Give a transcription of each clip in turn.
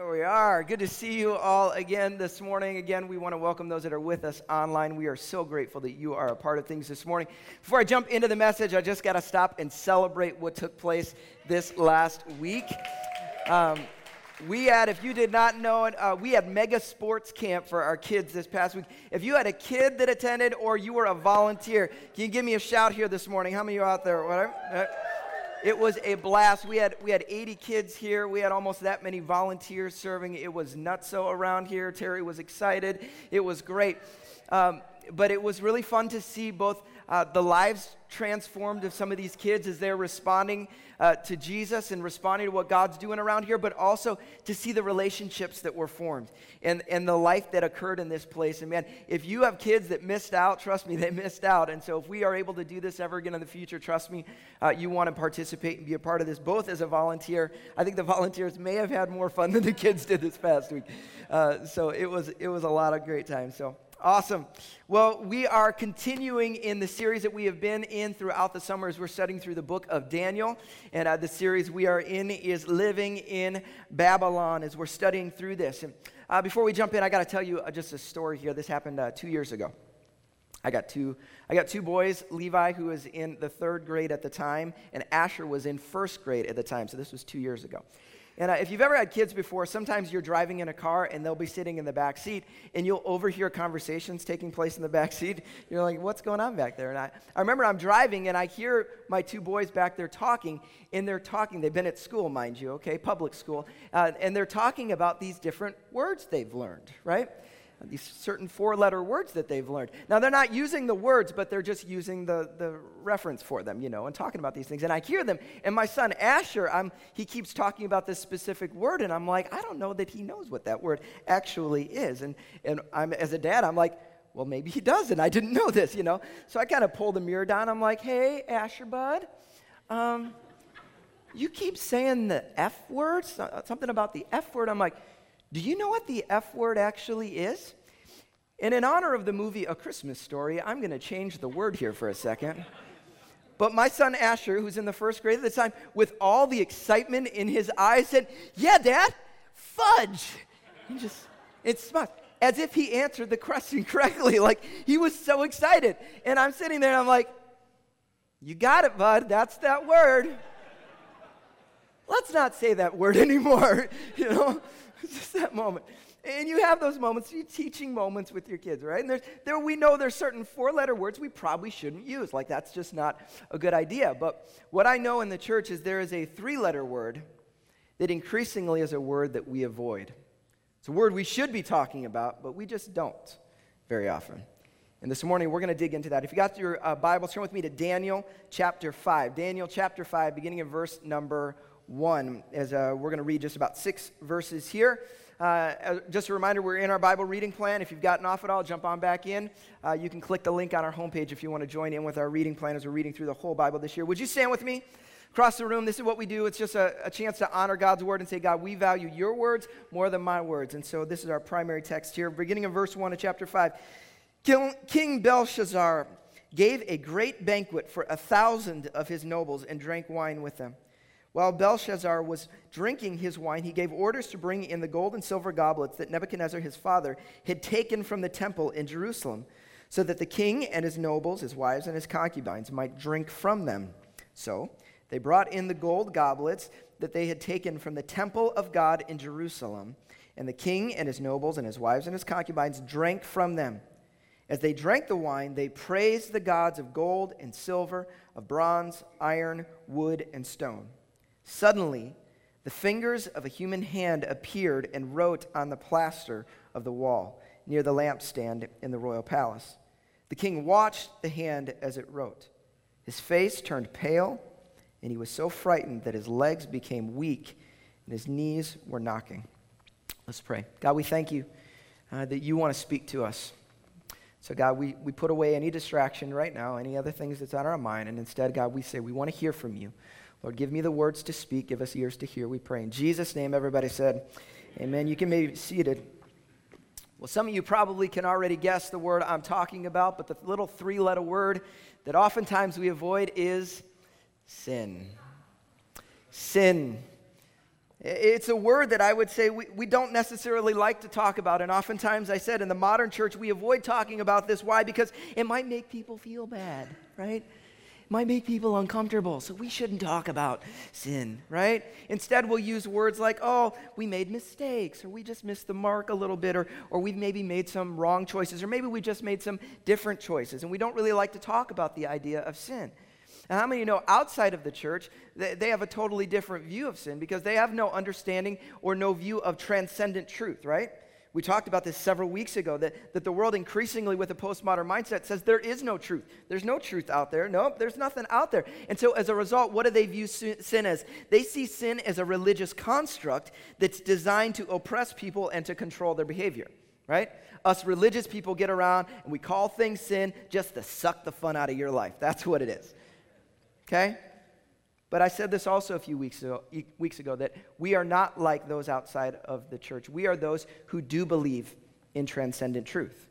There we are. Good to see you all again this morning. Again, we want to welcome those that are with us online. We are so grateful that you are a part of things this morning. Before I jump into the message, I just got to stop and celebrate what took place this last week. Um, we had, if you did not know it, uh, we had mega sports camp for our kids this past week. If you had a kid that attended or you were a volunteer, can you give me a shout here this morning? How many of you out there? Whatever. It was a blast. We had, we had 80 kids here. We had almost that many volunteers serving. It was nutso around here. Terry was excited. It was great. Um, but it was really fun to see both uh, the lives transformed of some of these kids as they're responding uh, to Jesus and responding to what God's doing around here, but also to see the relationships that were formed and, and the life that occurred in this place. And man, if you have kids that missed out, trust me, they missed out. And so if we are able to do this ever again in the future, trust me, uh, you want to participate and be a part of this, both as a volunteer. I think the volunteers may have had more fun than the kids did this past week. Uh, so it was, it was a lot of great time. So Awesome. Well, we are continuing in the series that we have been in throughout the summer as we're studying through the book of Daniel. And uh, the series we are in is Living in Babylon as we're studying through this. And uh, before we jump in, I got to tell you uh, just a story here. This happened uh, two years ago. I got two. I got two boys. Levi, who was in the third grade at the time, and Asher was in first grade at the time. So this was two years ago. And uh, if you've ever had kids before, sometimes you're driving in a car and they'll be sitting in the back seat and you'll overhear conversations taking place in the back seat. You're like, what's going on back there? And I, I remember I'm driving and I hear my two boys back there talking, and they're talking. They've been at school, mind you, okay, public school, uh, and they're talking about these different words they've learned, right? These certain four letter words that they've learned. Now, they're not using the words, but they're just using the, the reference for them, you know, and talking about these things. And I hear them, and my son Asher, I'm, he keeps talking about this specific word, and I'm like, I don't know that he knows what that word actually is. And, and I'm, as a dad, I'm like, well, maybe he does, and I didn't know this, you know. So I kind of pull the mirror down. I'm like, hey, Asher, bud, um, you keep saying the F word, something about the F word. I'm like, do you know what the F word actually is? And in honor of the movie A Christmas Story, I'm going to change the word here for a second. But my son Asher, who's in the first grade at the time, with all the excitement in his eyes, said, Yeah, Dad, fudge. He just, it's. As if he answered the question correctly. Like he was so excited. And I'm sitting there and I'm like, You got it, bud. That's that word. Let's not say that word anymore. You know, just that moment. And you have those moments, you teaching moments with your kids, right? And there we know there's certain four-letter words we probably shouldn't use. Like that's just not a good idea. But what I know in the church is there is a three-letter word that increasingly is a word that we avoid. It's a word we should be talking about, but we just don't very often. And this morning we're going to dig into that. If you got your uh, Bible, turn with me to Daniel chapter 5. Daniel chapter 5, beginning of verse number 1, as uh, we're going to read just about six verses here. Uh, just a reminder, we're in our Bible reading plan. If you've gotten off at all, jump on back in. Uh, you can click the link on our homepage if you want to join in with our reading plan as we're reading through the whole Bible this year. Would you stand with me? Across the room, this is what we do. It's just a, a chance to honor God's word and say, God, we value your words more than my words. And so this is our primary text here, beginning of verse 1 of chapter 5. King Belshazzar gave a great banquet for a thousand of his nobles and drank wine with them. While Belshazzar was drinking his wine, he gave orders to bring in the gold and silver goblets that Nebuchadnezzar his father had taken from the temple in Jerusalem, so that the king and his nobles, his wives, and his concubines might drink from them. So they brought in the gold goblets that they had taken from the temple of God in Jerusalem, and the king and his nobles, and his wives, and his concubines drank from them. As they drank the wine, they praised the gods of gold and silver, of bronze, iron, wood, and stone. Suddenly, the fingers of a human hand appeared and wrote on the plaster of the wall near the lampstand in the royal palace. The king watched the hand as it wrote. His face turned pale, and he was so frightened that his legs became weak and his knees were knocking. Let's pray. God, we thank you uh, that you want to speak to us. So, God, we, we put away any distraction right now, any other things that's on our mind, and instead, God, we say we want to hear from you. Lord, give me the words to speak. Give us ears to hear, we pray. In Jesus' name, everybody said, Amen. You can be seated. Well, some of you probably can already guess the word I'm talking about, but the little three letter word that oftentimes we avoid is sin. Sin. It's a word that I would say we, we don't necessarily like to talk about. And oftentimes, I said in the modern church, we avoid talking about this. Why? Because it might make people feel bad, right? Might make people uncomfortable. So we shouldn't talk about sin, right? Instead, we'll use words like, oh, we made mistakes, or we just missed the mark a little bit, or, or we've maybe made some wrong choices, or maybe we just made some different choices. And we don't really like to talk about the idea of sin. And how many you know outside of the church, they, they have a totally different view of sin because they have no understanding or no view of transcendent truth, right? We talked about this several weeks ago that, that the world increasingly, with a postmodern mindset, says there is no truth. There's no truth out there. Nope, there's nothing out there. And so, as a result, what do they view sin as? They see sin as a religious construct that's designed to oppress people and to control their behavior, right? Us religious people get around and we call things sin just to suck the fun out of your life. That's what it is. Okay? But I said this also a few weeks ago, weeks ago that we are not like those outside of the church. We are those who do believe in transcendent truth.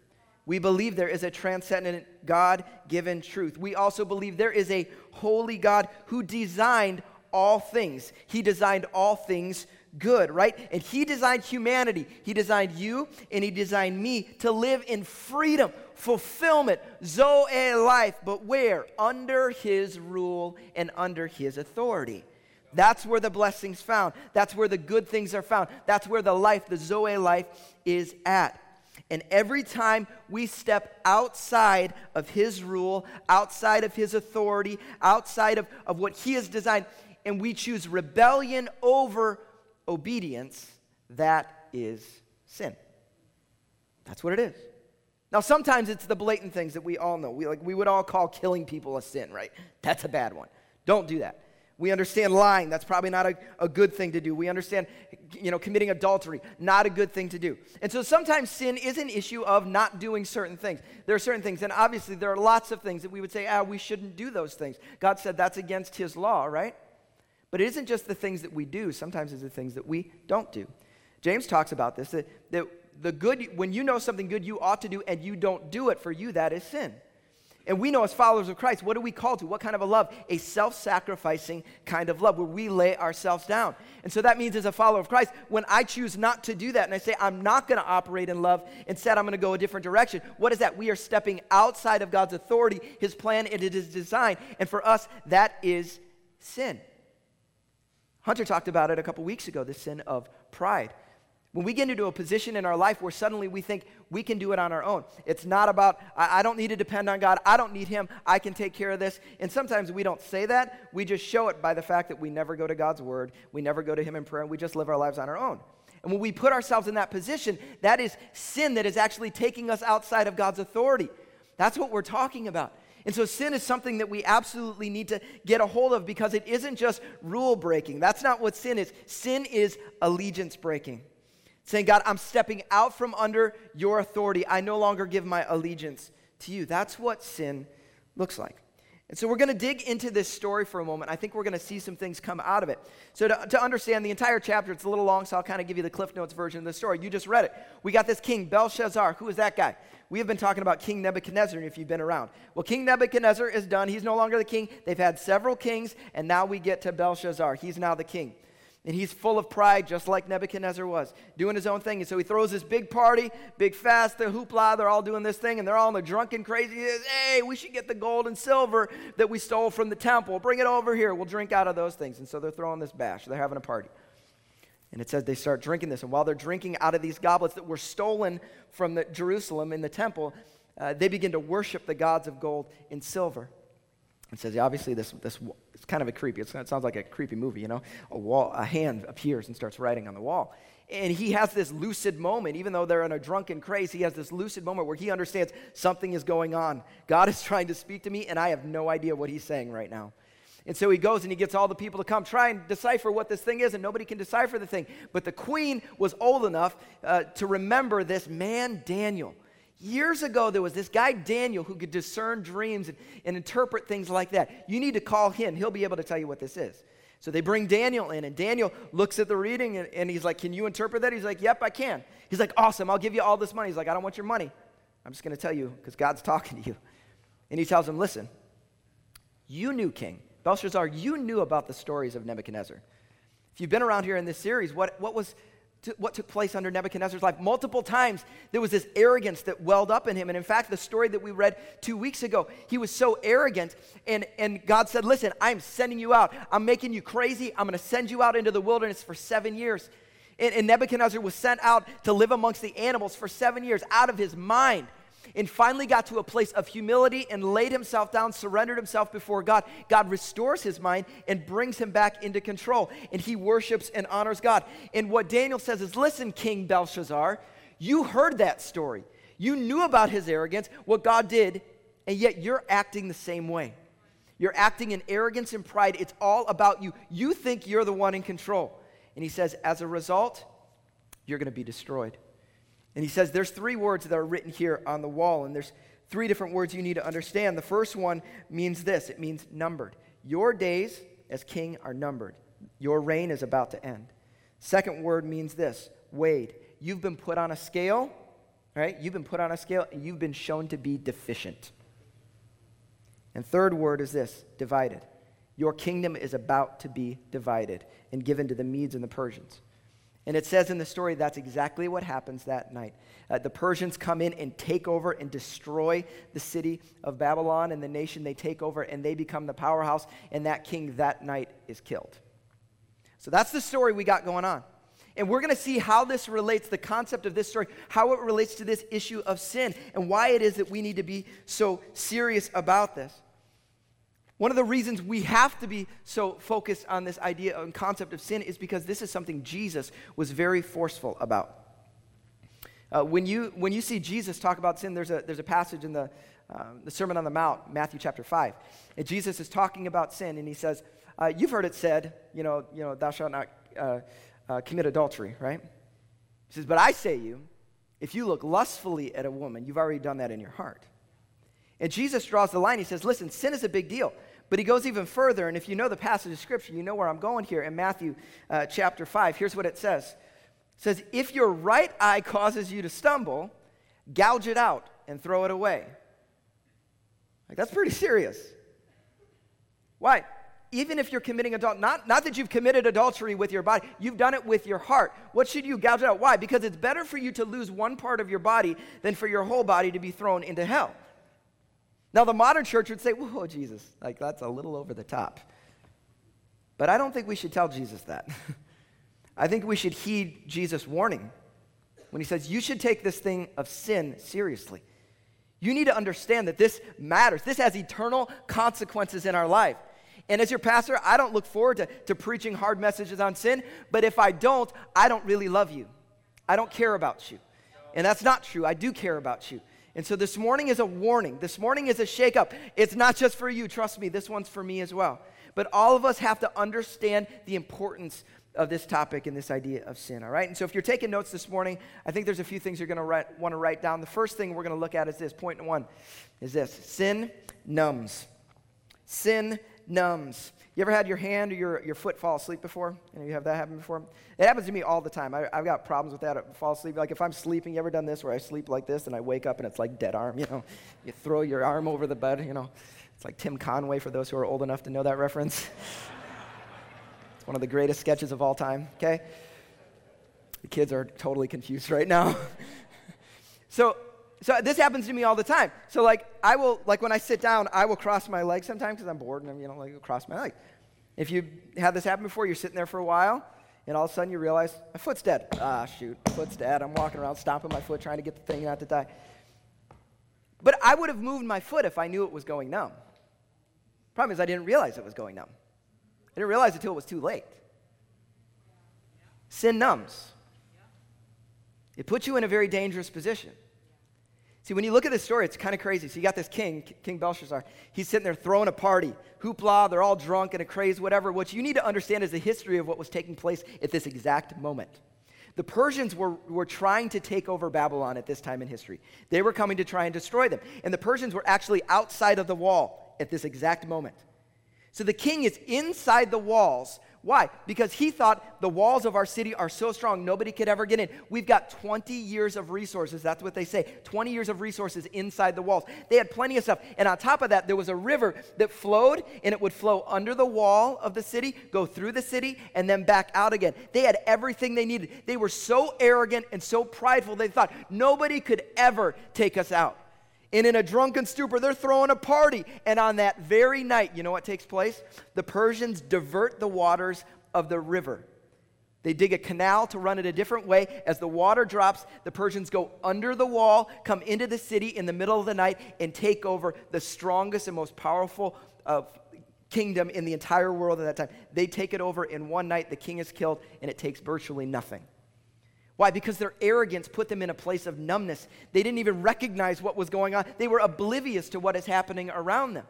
We believe there is a transcendent God given truth. We also believe there is a holy God who designed all things. He designed all things good, right? And He designed humanity. He designed you and He designed me to live in freedom, fulfillment, Zoe life, but where? Under His rule and under His authority. That's where the blessings found. That's where the good things are found. That's where the life, the Zoe life, is at. And every time we step outside of His rule, outside of His authority, outside of, of what He has designed, and we choose rebellion over obedience, that is sin. That's what it is. Now, sometimes it's the blatant things that we all know. We, like, we would all call killing people a sin, right? That's a bad one. Don't do that. We understand lying. That's probably not a, a good thing to do. We understand, you know, committing adultery. Not a good thing to do. And so sometimes sin is an issue of not doing certain things. There are certain things, and obviously there are lots of things that we would say, ah, we shouldn't do those things. God said that's against His law, right? But it isn't just the things that we do, sometimes it's the things that we don't do. James talks about this that, that the good, when you know something good you ought to do and you don't do it, for you that is sin. And we know as followers of Christ, what are we called to? What kind of a love? A self sacrificing kind of love where we lay ourselves down. And so that means, as a follower of Christ, when I choose not to do that and I say, I'm not going to operate in love, instead, I'm going to go a different direction, what is that? We are stepping outside of God's authority, His plan, and His design. And for us, that is sin. Hunter talked about it a couple weeks ago the sin of pride. When we get into a position in our life where suddenly we think we can do it on our own, it's not about, I, I, don't need to depend on God, I don't need Him, I can take care of this. And sometimes we don't say that, we just show it by the fact that we never go to God's Word, we never go to Him in prayer, we just live our lives on our own. And when we put ourselves in that position, that is sin that is actually taking us outside of God's authority. That's what we're talking about. And so sin is something that we absolutely need to get a hold of because it isn't just rule breaking. That's not what sin is. Sin is allegiance breaking. Saying, God, I'm stepping out from under your authority. I no longer give my allegiance to you. That's what sin looks like. And so we're going to dig into this story for a moment. I think we're going to see some things come out of it. So, to, to, understand the entire chapter, it's a little long, so I'll kind of give you the Cliff Notes version of the story. You just read it. We got this king, Belshazzar. Who is that guy? We have been talking about King Nebuchadnezzar if you've been around. Well, King Nebuchadnezzar is done. He's no longer the king. They've had several kings, and now we get to Belshazzar. He's now the king. And he's full of pride, just like Nebuchadnezzar was, doing his own thing. And so he throws this big party, big fast, the hoopla, they're all doing this thing, and they're all in the drunken crazy. He says, hey, we should get the gold and silver that we stole from the temple. Bring it over here. We'll drink out of those things. And so they're throwing this bash. They're having a party. And it says they start drinking this. And while they're drinking out of these goblets that were stolen from Jerusalem in the temple, uh, they begin to worship the gods of gold and silver. It says, obviously, this, this it's kind of a creepy. It sounds like a creepy movie, you know. A wall, a hand appears and starts writing on the wall, and he has this lucid moment. Even though they're in a drunken craze, he has this lucid moment where he understands something is going on. God is trying to speak to me, and I have no idea what he's saying right now. And so he goes and he gets all the people to come try and decipher what this thing is, and nobody can decipher the thing. But the queen was old enough uh, to remember this man, Daniel. Years ago, there was this guy, Daniel, who could discern dreams and, and interpret things like that. You need to call him, he'll be able to tell you what this is. So they bring Daniel in, and Daniel looks at the reading and, and, he's like, Can you interpret that? He's like, Yep, I can. He's like, Awesome, I'll give you all this money. He's like, I don't want your money. I'm just going to tell you because God's talking to you. And he tells him, Listen, you knew King. Belshazzar, you knew about the stories of Nebuchadnezzar. If you've been around here in this series, what, what was what took place under Nebuchadnezzar's life. Multiple times there was this arrogance that welled up in him. And in fact, the story that we read two weeks ago, he was so arrogant. And, and God said, Listen, I'm sending you out. I'm making you crazy. I'm going to send you out into the wilderness for seven years. And, and Nebuchadnezzar was sent out to live amongst the animals for seven years out of his mind and finally got to a place of humility and laid himself down, surrendered himself before God. God restores his mind and brings him back into control, and he worships and honors God. And what Daniel says is listen, King Belshazzar, you heard that story. You knew about his arrogance, what God did, and yet you're acting the same way. You're acting in arrogance and pride. It's all about you. You think you're the one in control. And he says, as a result, you're going to be destroyed. And he says there's three words that are written here on the wall, and there's three different words you need to understand. The first one means this it means numbered. Your days as king are numbered, your reign is about to end. Second word means this weighed. You've been put on a scale, right? You've been put on a scale, and you've been shown to be deficient. And third word is this divided. Your kingdom is about to be divided and given to the Medes and the Persians. And it says in the story that's exactly what happens that night. Uh, the Persians come in and take over and destroy the city of Babylon and the nation they take over, and they become the powerhouse, and that king that night is killed. So that's the story we got going on. And we're going to see how this relates, the concept of this story, how it relates to this issue of sin, and why it is that we need to be so serious about this. One of the reasons we have to be so focused on this idea and concept of sin is because this is something Jesus was very forceful about. Uh, when, you, when you see Jesus talk about sin, there's a, there's a passage in the, uh, the Sermon on the Mount, Matthew chapter 5. And Jesus is talking about sin, and he says, uh, You've heard it said, you know, you know thou shalt not uh, uh, commit adultery, right? He says, But I say you, if you look lustfully at a woman, you've already done that in your heart. And Jesus draws the line. He says, Listen, sin is a big deal. But he goes even further, and if you know the passage of Scripture, you know where I'm going here in Matthew uh, chapter 5. Here's what it says It says, If your right eye causes you to stumble, gouge it out and throw it away. Like, that's pretty serious. Why? Even if you're committing adultery, not, not that you've committed adultery with your body, you've done it with your heart. What should you gouge out? Why? Because it's better for you to lose one part of your body than for your whole body to be thrown into hell. Now, the modern church would say, Whoa, Jesus, like that's a little over the top. But I don't think we should tell Jesus that. I think we should heed Jesus' warning when he says, You should take this thing of sin seriously. You need to understand that this matters. This has eternal consequences in our life. And as your pastor, I don't look forward to, to preaching hard messages on sin, but if I don't, I don't really love you. I don't care about you. And that's not true. I do care about you. And so this morning is a warning. This morning is a shakeup. It's not just for you. Trust me, this one's for me as well. But all of us have to understand the importance of this topic and this idea of sin, all right? And so if you're taking notes this morning, I think there's a few things you're going to want to write down. The first thing we're going to look at is this. Point one is this sin numbs. Sin numbs. You ever had your hand or your, your foot fall asleep before? Of you have that happen before? It happens to me all the time. I, have got problems with that. I fall asleep. Like if I'm sleeping, you ever done this where I sleep like this and I wake up and it's like dead arm, you know? You throw your arm over the bed, you know? It's like Tim Conway for those who are old enough to know that reference. it's one of the greatest sketches of all time, okay? The kids are totally confused right now. so so this happens to me all the time. So like I will like when I sit down, I will cross my legs sometimes because I'm bored and I'm you know like cross my leg. If you had this happen before, you're sitting there for a while, and all of a sudden you realize my foot's dead. Ah shoot, my foot's dead. I'm walking around stomping my foot trying to get the thing not to die. But I would have moved my foot if I knew it was going numb. Problem is I didn't realize it was going numb. I didn't realize it until it was too late. Sin numbs. It puts you in a very dangerous position. See, when you look at this story, it's kind of crazy. So you got this king, King Belshazzar. He's sitting there throwing a party, hoopla, they're all drunk and a craze, whatever. What you need to understand is the history of what was taking place at this exact moment. The Persians were, were trying to take over Babylon at this time in history. They were coming to try and destroy them. And the Persians were actually outside of the wall at this exact moment. So the king is inside the walls Why? Because he thought the walls of our city are so strong, nobody could ever get in. We've got 20 years of resources. That's what they say 20 years of resources inside the walls. They had plenty of stuff. And on top of that, there was a river that flowed, and it would flow under the wall of the city, go through the city, and then back out again. They had everything they needed. They were so arrogant and so prideful, they thought nobody could ever take us out. And in a drunken stupor, they're throwing a party. And on that very night, you know what takes place? The Persians divert the waters of the river. They dig a canal to run it a different way. As the water drops, the Persians go under the wall, come into the city in the middle of the night, and take over the strongest and most powerful uh, kingdom in the entire world at that time. They take it over in one night. The king is killed, and it takes virtually nothing. Why? Because their arrogance put them in a place of numbness. They didn't even recognize what was going on, they were oblivious to what is happening around them.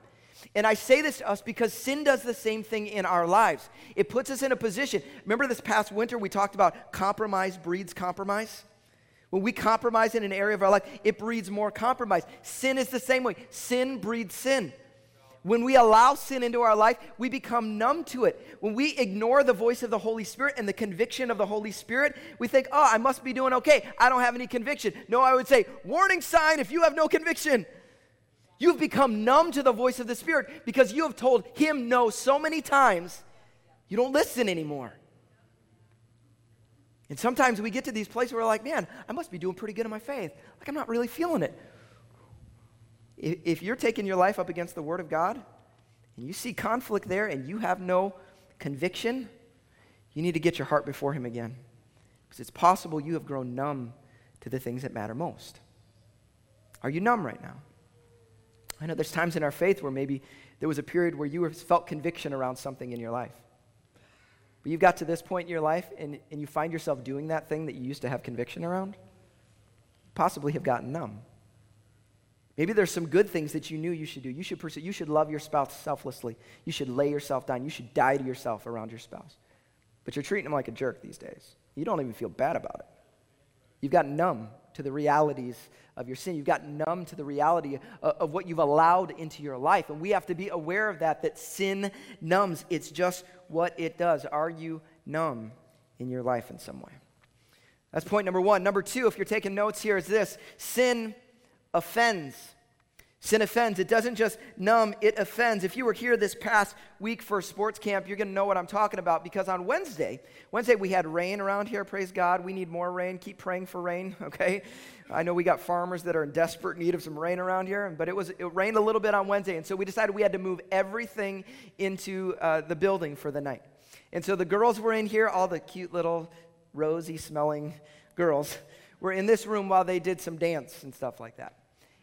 And I say this to us because sin does the same thing in our lives. It puts us in a position. Remember this past winter, we talked about compromise breeds compromise? When we compromise in an area of our life, it breeds more compromise. Sin is the same way. Sin breeds sin. When we allow sin into our life, we become numb to it. When we ignore the voice of the Holy Spirit and the conviction of the Holy Spirit, we think, oh, I must be doing okay. I don't have any conviction. No, I would say, warning sign if you have no conviction. You've become numb to the voice of the Spirit because you have told Him no so many times, you don't listen anymore. And sometimes we get to these places where we're like, man, I must be doing pretty good in my faith. Like, I'm not really feeling it. If you're taking your life up against the Word of God and you see conflict there and you have no conviction, you need to get your heart before Him again. Because it's possible you have grown numb to the things that matter most. Are you numb right now? I know there's times in our faith where maybe there was a period where you felt conviction around something in your life. But you've got to this point in your life and, and you find yourself doing that thing that you used to have conviction around, possibly have gotten numb. Maybe there's some good things that you knew you should do. You should pursue. You should love your spouse selflessly. You should lay yourself down. You should die to yourself around your spouse. But you're treating them like a jerk these days. You don't even feel bad about it. You've gotten numb to the realities of your sin. You've gotten numb to the reality of, of what you've allowed into your life. And we have to be aware of that, that sin numbs. It's just what it does. Are you numb in your life in some way? That's point number one. Number two, if you're taking notes here, is this sin offends. Sin offends. It doesn't just numb, it offends. If you were here this past week for sports camp, you're going to know what I'm talking about because on Wednesday, Wednesday we had rain around here. Praise God. We need more rain. Keep praying for rain, okay? I know we got farmers that are in desperate need of some rain around here, but it was it rained a little bit on Wednesday, and so we decided we had to move everything into uh, the building for the night. And so the girls were in here, all the cute little rosy smelling girls were in this room while they did some dance and stuff like that.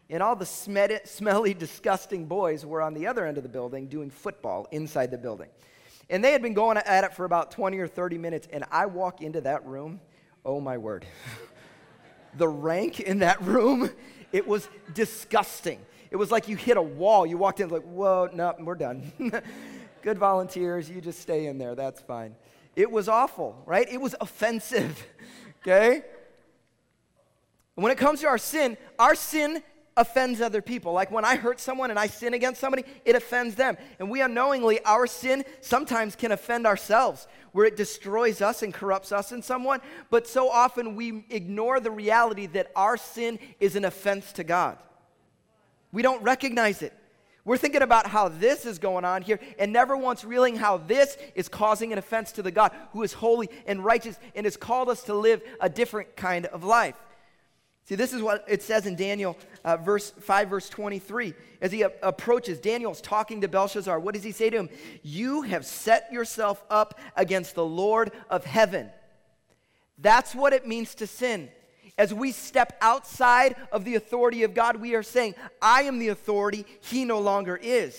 And all the smelly, disgusting boys were on the other end of the building doing football inside the building. And they had been going at it for about 20 or 30 minutes. And I walk into that room, oh my word. the rank in that room, it was disgusting. It was like you hit a wall. You walked in, like, whoa, no, we're done. Good volunteers, you just stay in there. That's fine. It was awful, right? It was offensive, okay? And when it comes to our sin, our sin offends other people. Like when I hurt someone and I sin against somebody, it offends them. And we unknowingly, our sin sometimes can offend ourselves, where it destroys us and corrupts us in someone. But so often we ignore the reality that our sin is an offense to God. We don't recognize it. We're thinking about how this is going on here and never once realizing how this is causing an offense to the God who is holy and righteous and has called us to live a different kind of life. See, this is what it says in Daniel uh, verse 5, verse 23. As he a- approaches, Daniel's talking to Belshazzar. What does he say to him? You have set yourself up against the Lord of heaven. That's what it means to sin. As we step outside of the authority of God, we are saying, I am the authority, he no longer is.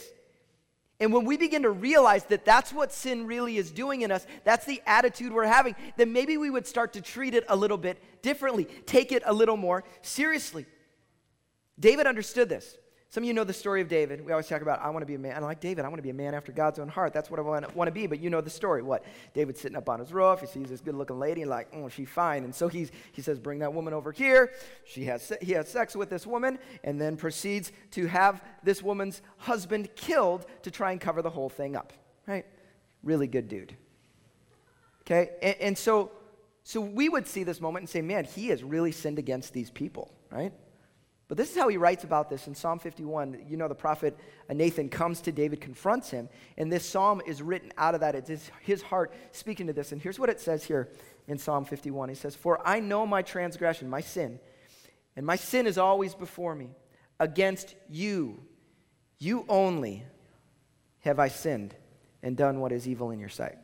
And when we begin to realize that that's what sin really is doing in us, that's the attitude we're having, then maybe we would start to treat it a little bit differently, take it a little more seriously. David understood this. Some of you know the story of David. We always talk about, I want to be a man. I like David. I want to be a man after God's own heart. That's what I want, want to be. But you know the story. What? David's sitting up on his roof. He sees this good looking lady and, like, oh, she's fine. And so he's, he says, Bring that woman over here. She has, he has sex with this woman and then proceeds to have this woman's husband killed to try and cover the whole thing up. Right? Really good dude. Okay? And, and so, so we would see this moment and say, man, he has really sinned against these people, right? But this is how he writes about this in Psalm 51. You know, the prophet Nathan comes to David, confronts him, and this psalm is written out of that. It's his, heart speaking to this. And here's what it says here in Psalm 51 He says, For I know my transgression, my sin, and my sin is always before me. Against you, you only have I sinned and done what is evil in your sight.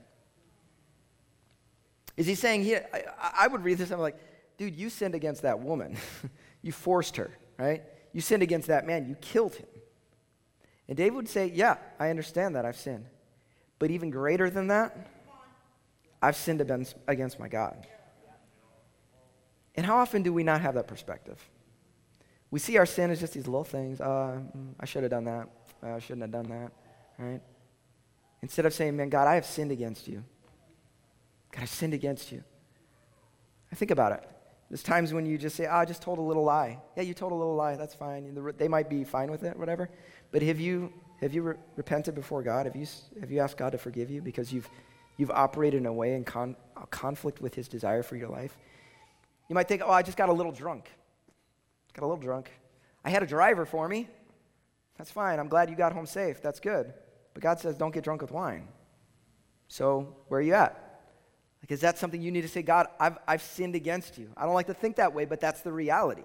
Is he saying here, I, I would read this, I'm like, dude, you sinned against that woman. you forced her right? You sinned against that man, you killed him. And David would say, Yeah, I understand that I've sinned. But even greater than that, I've sinned against my God. And how often do we not have that perspective? We see our sin as just these little things. Uh, mm, I should have done that. Uh, I shouldn't have done that, right? Instead of saying, Man, God, I have sinned against you. God, I've sinned against you. I think about it. There's times when you just say, oh, I just told a little lie. Yeah, you told a little lie. That's fine. They might be fine with it, whatever. But have you, have you re- repented before God? Have you, have you asked God to forgive you because you've, you've operated in a way in con- conflict with his desire for your life? You might think, oh, I just got a little drunk. Got a little drunk. I had a driver for me. That's fine. I'm glad you got home safe. That's good. But God says, don't get drunk with wine. So where are you at? Like, is that something you need to say, God, I've, I've sinned against you? I don't like to think that way, but that's the reality.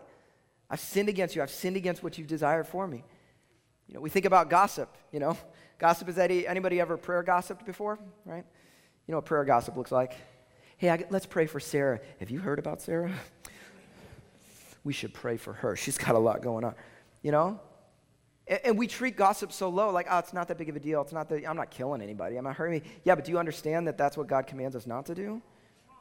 I've sinned against you. I've sinned against what you've desired for me. You know, we think about gossip, you know. Gossip is any, anybody ever prayer gossiped before, right? You know what prayer gossip looks like? Hey, I, let's pray for Sarah. Have you heard about Sarah? we should pray for her. She's got a lot going on, you know? And, and we treat gossip so low, like, oh, it's not that big of a deal. It's not that I'm not killing anybody. I'm not hurting. Me. Yeah, but do you understand that that's what God commands us not to do?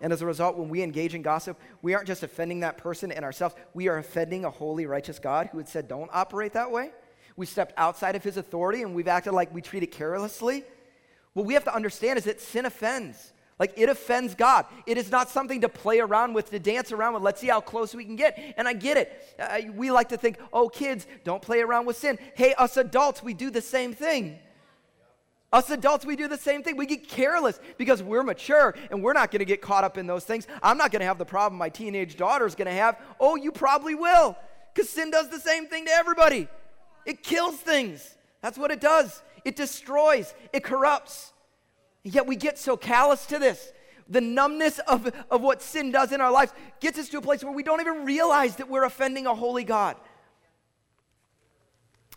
And as a result, when we engage in gossip, we aren't just offending that person and ourselves, we are offending a holy, righteous God who had said, don't operate that way. We stepped outside of his authority and we've acted like we treat it carelessly. What we have to understand is that sin offends. Like it offends God. It is not something to play around with, to dance around with. Let's see how close we can get. And I get it. Uh, we like to think, oh, kids, don't play around with sin. Hey, us adults, we do the same thing. Us adults, we do the same thing. We get careless because we're mature and we're not going to get caught up in those things. I'm not going to have the problem my teenage daughter's going to have. Oh, you probably will because sin does the same thing to everybody. It kills things. That's what it does. It destroys, it corrupts. Yet we get so callous to this. The numbness of, of what sin does in our lives gets us to a place where we don't even realize that we're offending a holy God.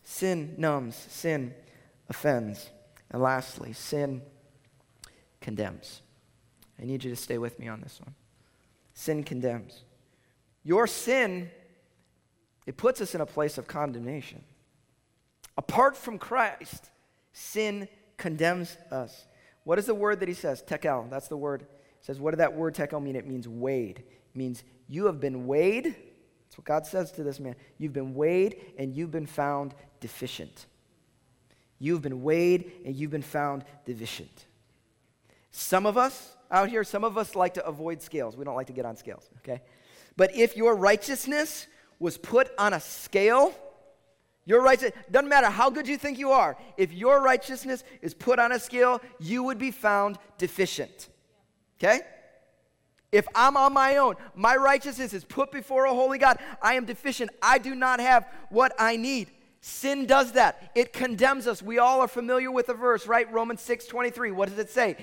Sin numbs, sin offends. And lastly, sin condemns. I need you to stay with me on this one. Sin condemns. Your sin, it puts us in a place of condemnation. Apart from Christ, sin condemns us. What is the word that he says? Tekel. That's the word. He says, what did that word tekel mean? It means weighed. It means you have been weighed. That's what God says to this man. You've been weighed and you've been found deficient. You've been weighed and you've been found deficient. Some of us out here, some of us like to avoid scales. We don't like to get on scales, okay? But if your righteousness was put on a scale, your righteousness, doesn't matter how good you think you are, if your righteousness is put on a scale, you would be found deficient. Okay? If I'm on my own, my righteousness is put before a holy God, I am deficient. I do not have what I need. Sin does that. It condemns us. We all are familiar with the verse, right? Romans 6 23. What does it say?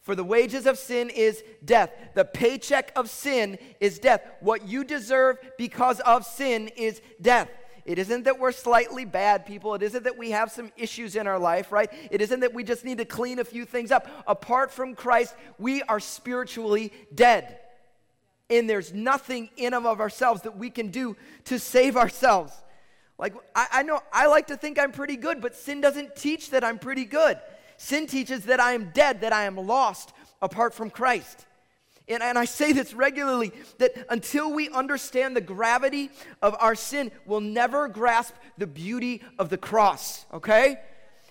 For the wages of sin is death. The paycheck of sin is death. What you deserve because of sin is death. It isn't that we're slightly bad people. It isn't that we have some issues in our life, right? It isn't that we just need to clean a few things up. Apart from Christ, we are spiritually dead. And there's nothing in and of ourselves that we can do to save ourselves. Like, I, I know I like to think I'm pretty good, but sin doesn't teach that I'm pretty good. Sin teaches that I am dead, that I am lost apart from Christ. And, and I say this regularly that until we understand the gravity of our sin, we'll never grasp the beauty of the cross, okay?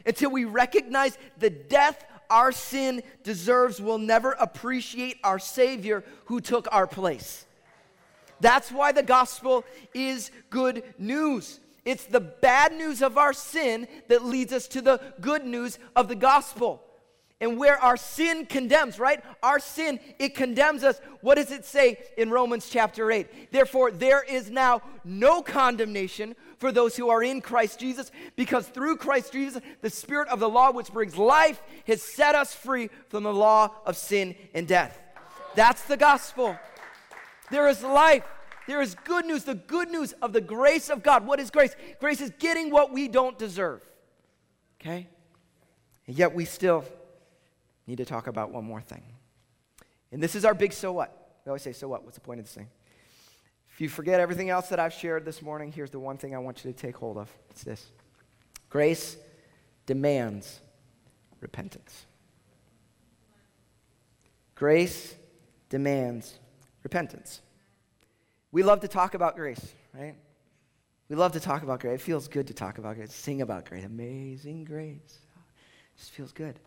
Until we recognize the death our sin deserves, we'll never appreciate our Savior who took our place. That's why the gospel is good news. It's the bad news of our sin that leads us to the good news of the gospel. And where our sin condemns, right? Our sin, it condemns us. What does it say in Romans chapter 8? Therefore, there is now no condemnation for those who are in Christ Jesus, because through Christ Jesus, the Spirit of the law, which brings life, has set us free from the law of sin and death. That's the gospel. There is life. There is good news, the good news of the grace of God. What is grace? Grace is getting what we don't deserve. Okay? And yet we still need to talk about one more thing. And this is our big so what. We always say, so what? What's the point of this thing? If you forget everything else that I've shared this morning, here's the one thing I want you to take hold of it's this grace demands repentance. Grace demands repentance. We love to talk about grace, right? We love to talk about grace. It feels good to talk about grace, sing about grace. Amazing grace. It just feels good.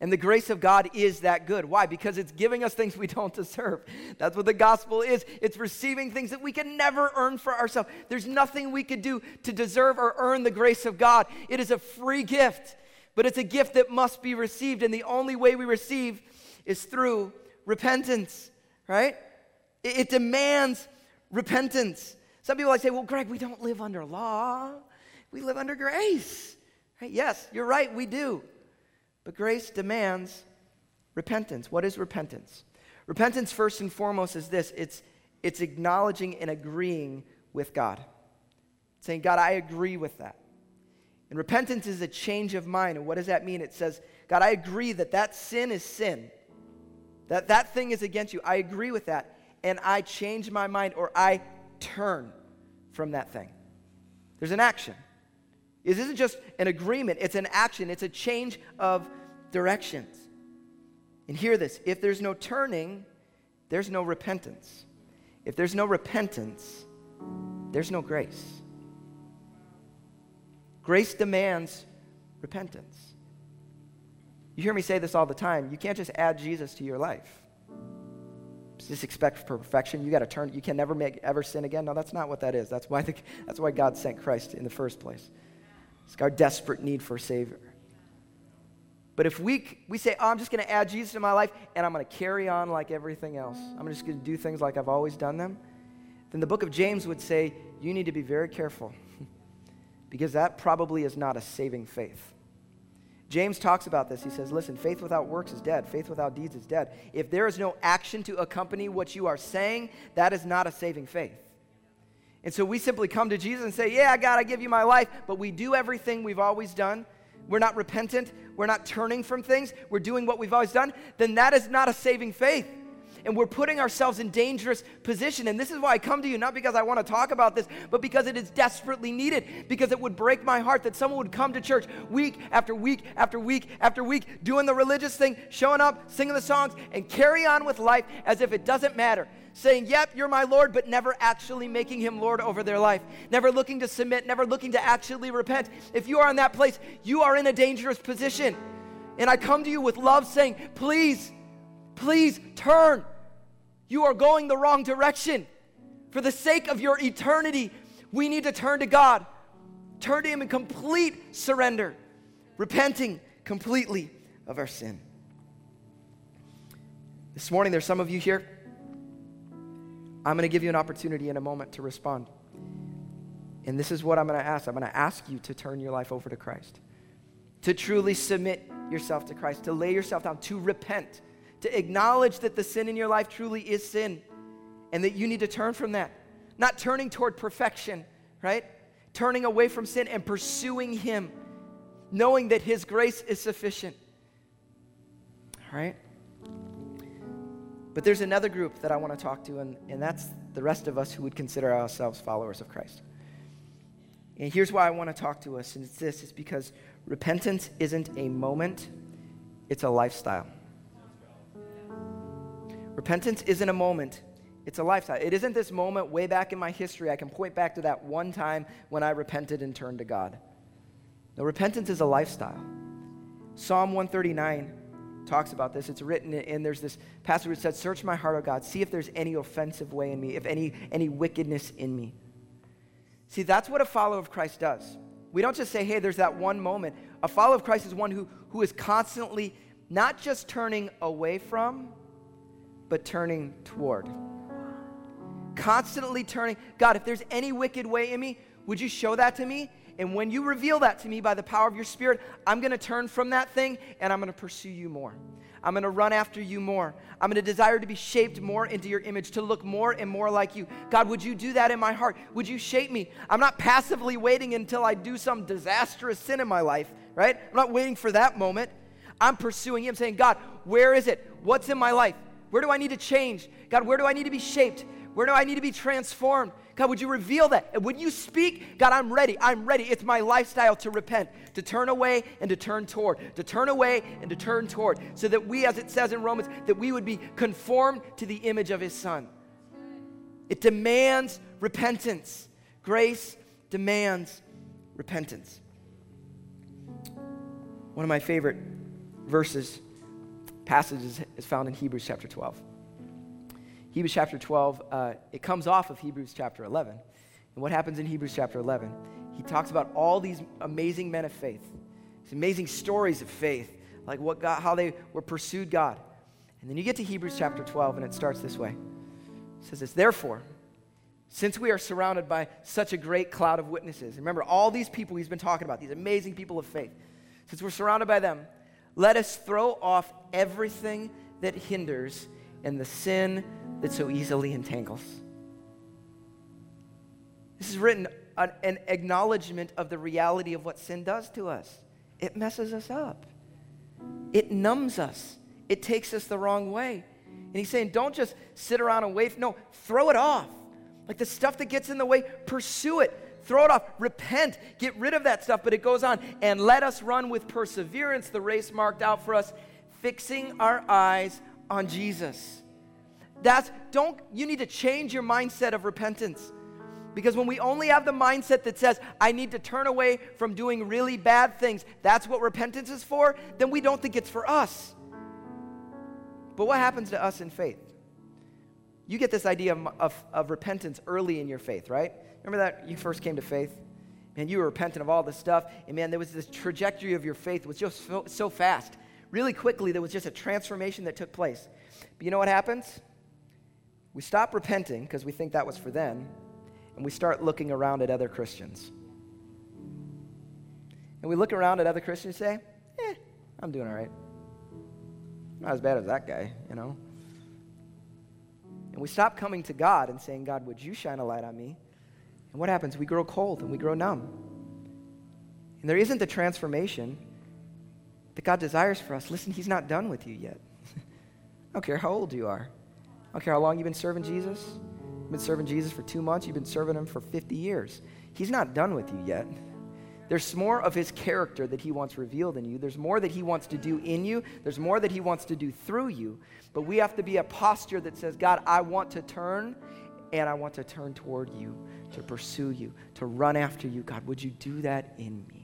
And the grace of God is that good. Why? Because it's giving us things we don't deserve. That's what the gospel is. It's receiving things that we can never earn for ourselves. There's nothing we could do to deserve or earn the grace of God. It is a free gift, but it's a gift that must be received. And the only way we receive is through repentance, right? It, it demands repentance. Some people like say, well, Greg, we don't live under law, we live under grace. Right? Yes, you're right, we do. But grace demands repentance. What is repentance? Repentance, first and foremost, is this it's, it's acknowledging and agreeing with God. Saying, God, I agree with that. And repentance is a change of mind. And what does that mean? It says, God, I agree that that sin is sin. That that thing is against you. I agree with that. And I change my mind or I turn from that thing. There's an action. It isn't just an agreement, it's an action, it's a change of directions. And hear this if there's no turning, there's no repentance. If there's no repentance, there's no grace. Grace demands repentance. You hear me say this all the time. You can't just add Jesus to your life. Just expect perfection. You got to turn. You can never make ever sin again. No, that's not what that is. That's why the, that's why God sent Christ in the first place. It's our desperate need for a Savior. But if we, we say, oh, I'm just going to add Jesus to my life and I'm going to carry on like everything else, I'm just going to do things like I've always done them, then the book of James would say, you need to be very careful because that probably is not a saving faith. James talks about this. He says, Listen, faith without works is dead. Faith without deeds is dead. If there is no action to accompany what you are saying, that is not a saving faith. And so we simply come to Jesus and say, Yeah, God, I give you my life, but we do everything we've always done. We're not repentant. We're not turning from things. We're doing what we've always done. Then that is not a saving faith and we're putting ourselves in dangerous position. And this is why I come to you, not because I want to talk about this, but because it is desperately needed. Because it would break my heart that someone would come to church week after week after week after week, doing the religious thing, showing up, singing the songs, and carry on with life as if it doesn't matter saying, Yep, you're my Lord, but never actually making him Lord over their life, never looking to submit, never looking to actually repent. If you are in that place, you are in a dangerous position. And I come to you with love saying, Please, please turn. You are going the wrong direction. For the sake of your eternity, we need to turn to God, turn to Him in complete surrender, repenting completely of our sin. This morning, there's some of you here. I'm going to give you an opportunity in a moment to respond. And this is what I'm going to ask. I'm going to ask you to turn your life over to Christ, to truly submit yourself to Christ, to lay yourself down, to repent, to acknowledge that the sin in your life truly is sin and that you need to turn from that. Not turning toward perfection, right? Turning away from sin and pursuing Him, knowing that His grace is sufficient. All right? But there's another group that I want to talk to, and, and that's the rest of us who would consider ourselves followers of Christ. And here's why I want to talk to us, and it's this it's because repentance isn't a moment, it's a lifestyle. Repentance isn't a moment, it's a lifestyle. It isn't this moment way back in my history. I can point back to that one time when I repented and turned to God. No, repentance is a lifestyle. Psalm 139 talks about this. It's written, and there's this passage that says, Search my heart, O God. See if there's any offensive way in me, if any, any wickedness in me. See, that's what a follower of Christ does. We don't just say, hey, there's that one moment. A follower of Christ is one who, who is constantly not just turning away from, but turning toward. Constantly turning, God, if there's any wicked way in me, would you show that to me? And when you reveal that to me by the power of your Spirit, I'm going to turn from that thing and I'm going to pursue you more. I'm going to run after you more. I'm going to desire to be shaped more into your image, to look more and more like you. God, would you do that in my heart? Would you shape me? I'm not passively waiting until I do some disastrous sin in my life, right? I'm not waiting for that moment. I'm pursuing you. I'm saying, God, where is it? What's in my life? Where do I need to change? God, where do I need to be shaped? Where do I need to be transformed? God, would you reveal that? And when you speak, God, I'm ready. I'm ready. It's my lifestyle to repent, to turn away and to turn toward, to turn away and to turn toward, so that we, as it says in Romans, that we would be conformed to the image of his son. It demands repentance. Grace demands repentance. One of my favorite verses, passages is found in Hebrews chapter 12. Hebrews chapter 12, uh, it comes off of Hebrews chapter 11. And what happens in Hebrews chapter 11? He talks about all these amazing men of faith, these amazing stories of faith, like what God, how they were pursued God. And then you get to Hebrews chapter 12, and it starts this way. It says this, therefore, since we are surrounded by such a great cloud of witnesses, remember all these people he's been talking about, these amazing people of faith, since we're surrounded by them, let us throw off everything that hinders and the sin that so easily entangles. This is written an, acknowledgement of the reality of what sin does to us. It messes us up, it numbs us, it takes us the wrong way. And he's saying, don't just sit around and wait. No, throw it off. Like the stuff that gets in the way, pursue it. Throw it off. Repent. Get rid of that stuff. But it goes on. And let us run with perseverance the race marked out for us, fixing our eyes on Jesus. That's don't you need to change your mindset of repentance. Because when we only have the mindset that says, I need to turn away from doing really bad things, that's what repentance is for, then we don't think it's for us. But what happens to us in faith? You get this idea of, of, of repentance early in your faith, right? Remember that you first came to faith? Man, you were repentant of all this stuff. And man, there was this trajectory of your faith was just so, so fast. Really quickly, there was just a transformation that took place. But you know what happens? We stop repenting because we think that was for them, and we start looking around at other Christians. And we look around at other Christians and say, eh, I'm doing all right. Not as bad as that guy, you know. And we stop coming to God and saying, God, would you shine a light on me? And what happens? We grow cold and we grow numb. And there isn't the transformation that God desires for us. Listen, He's not done with you yet. I don't care how old you are. I don't care how long you've been serving Jesus. You've been serving Jesus for two months. You've been serving him for 50 years. He's not done with you yet. There's more of his character that he wants revealed in you. There's more that he wants to do in you. There's more that he wants to do through you. But we have to be a posture that says, God, I want to turn and I want to turn toward you, to pursue you, to run after you. God, would you do that in me?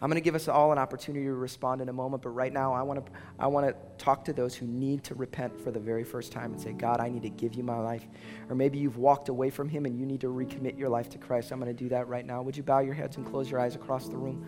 I'm going to give us all an opportunity to respond in a moment, but right now I want to I want to talk to those who need to repent for the very first time and say, "God, I need to give you my life." Or maybe you've walked away from him and you need to recommit your life to Christ. I'm going to do that right now. Would you bow your heads and close your eyes across the room?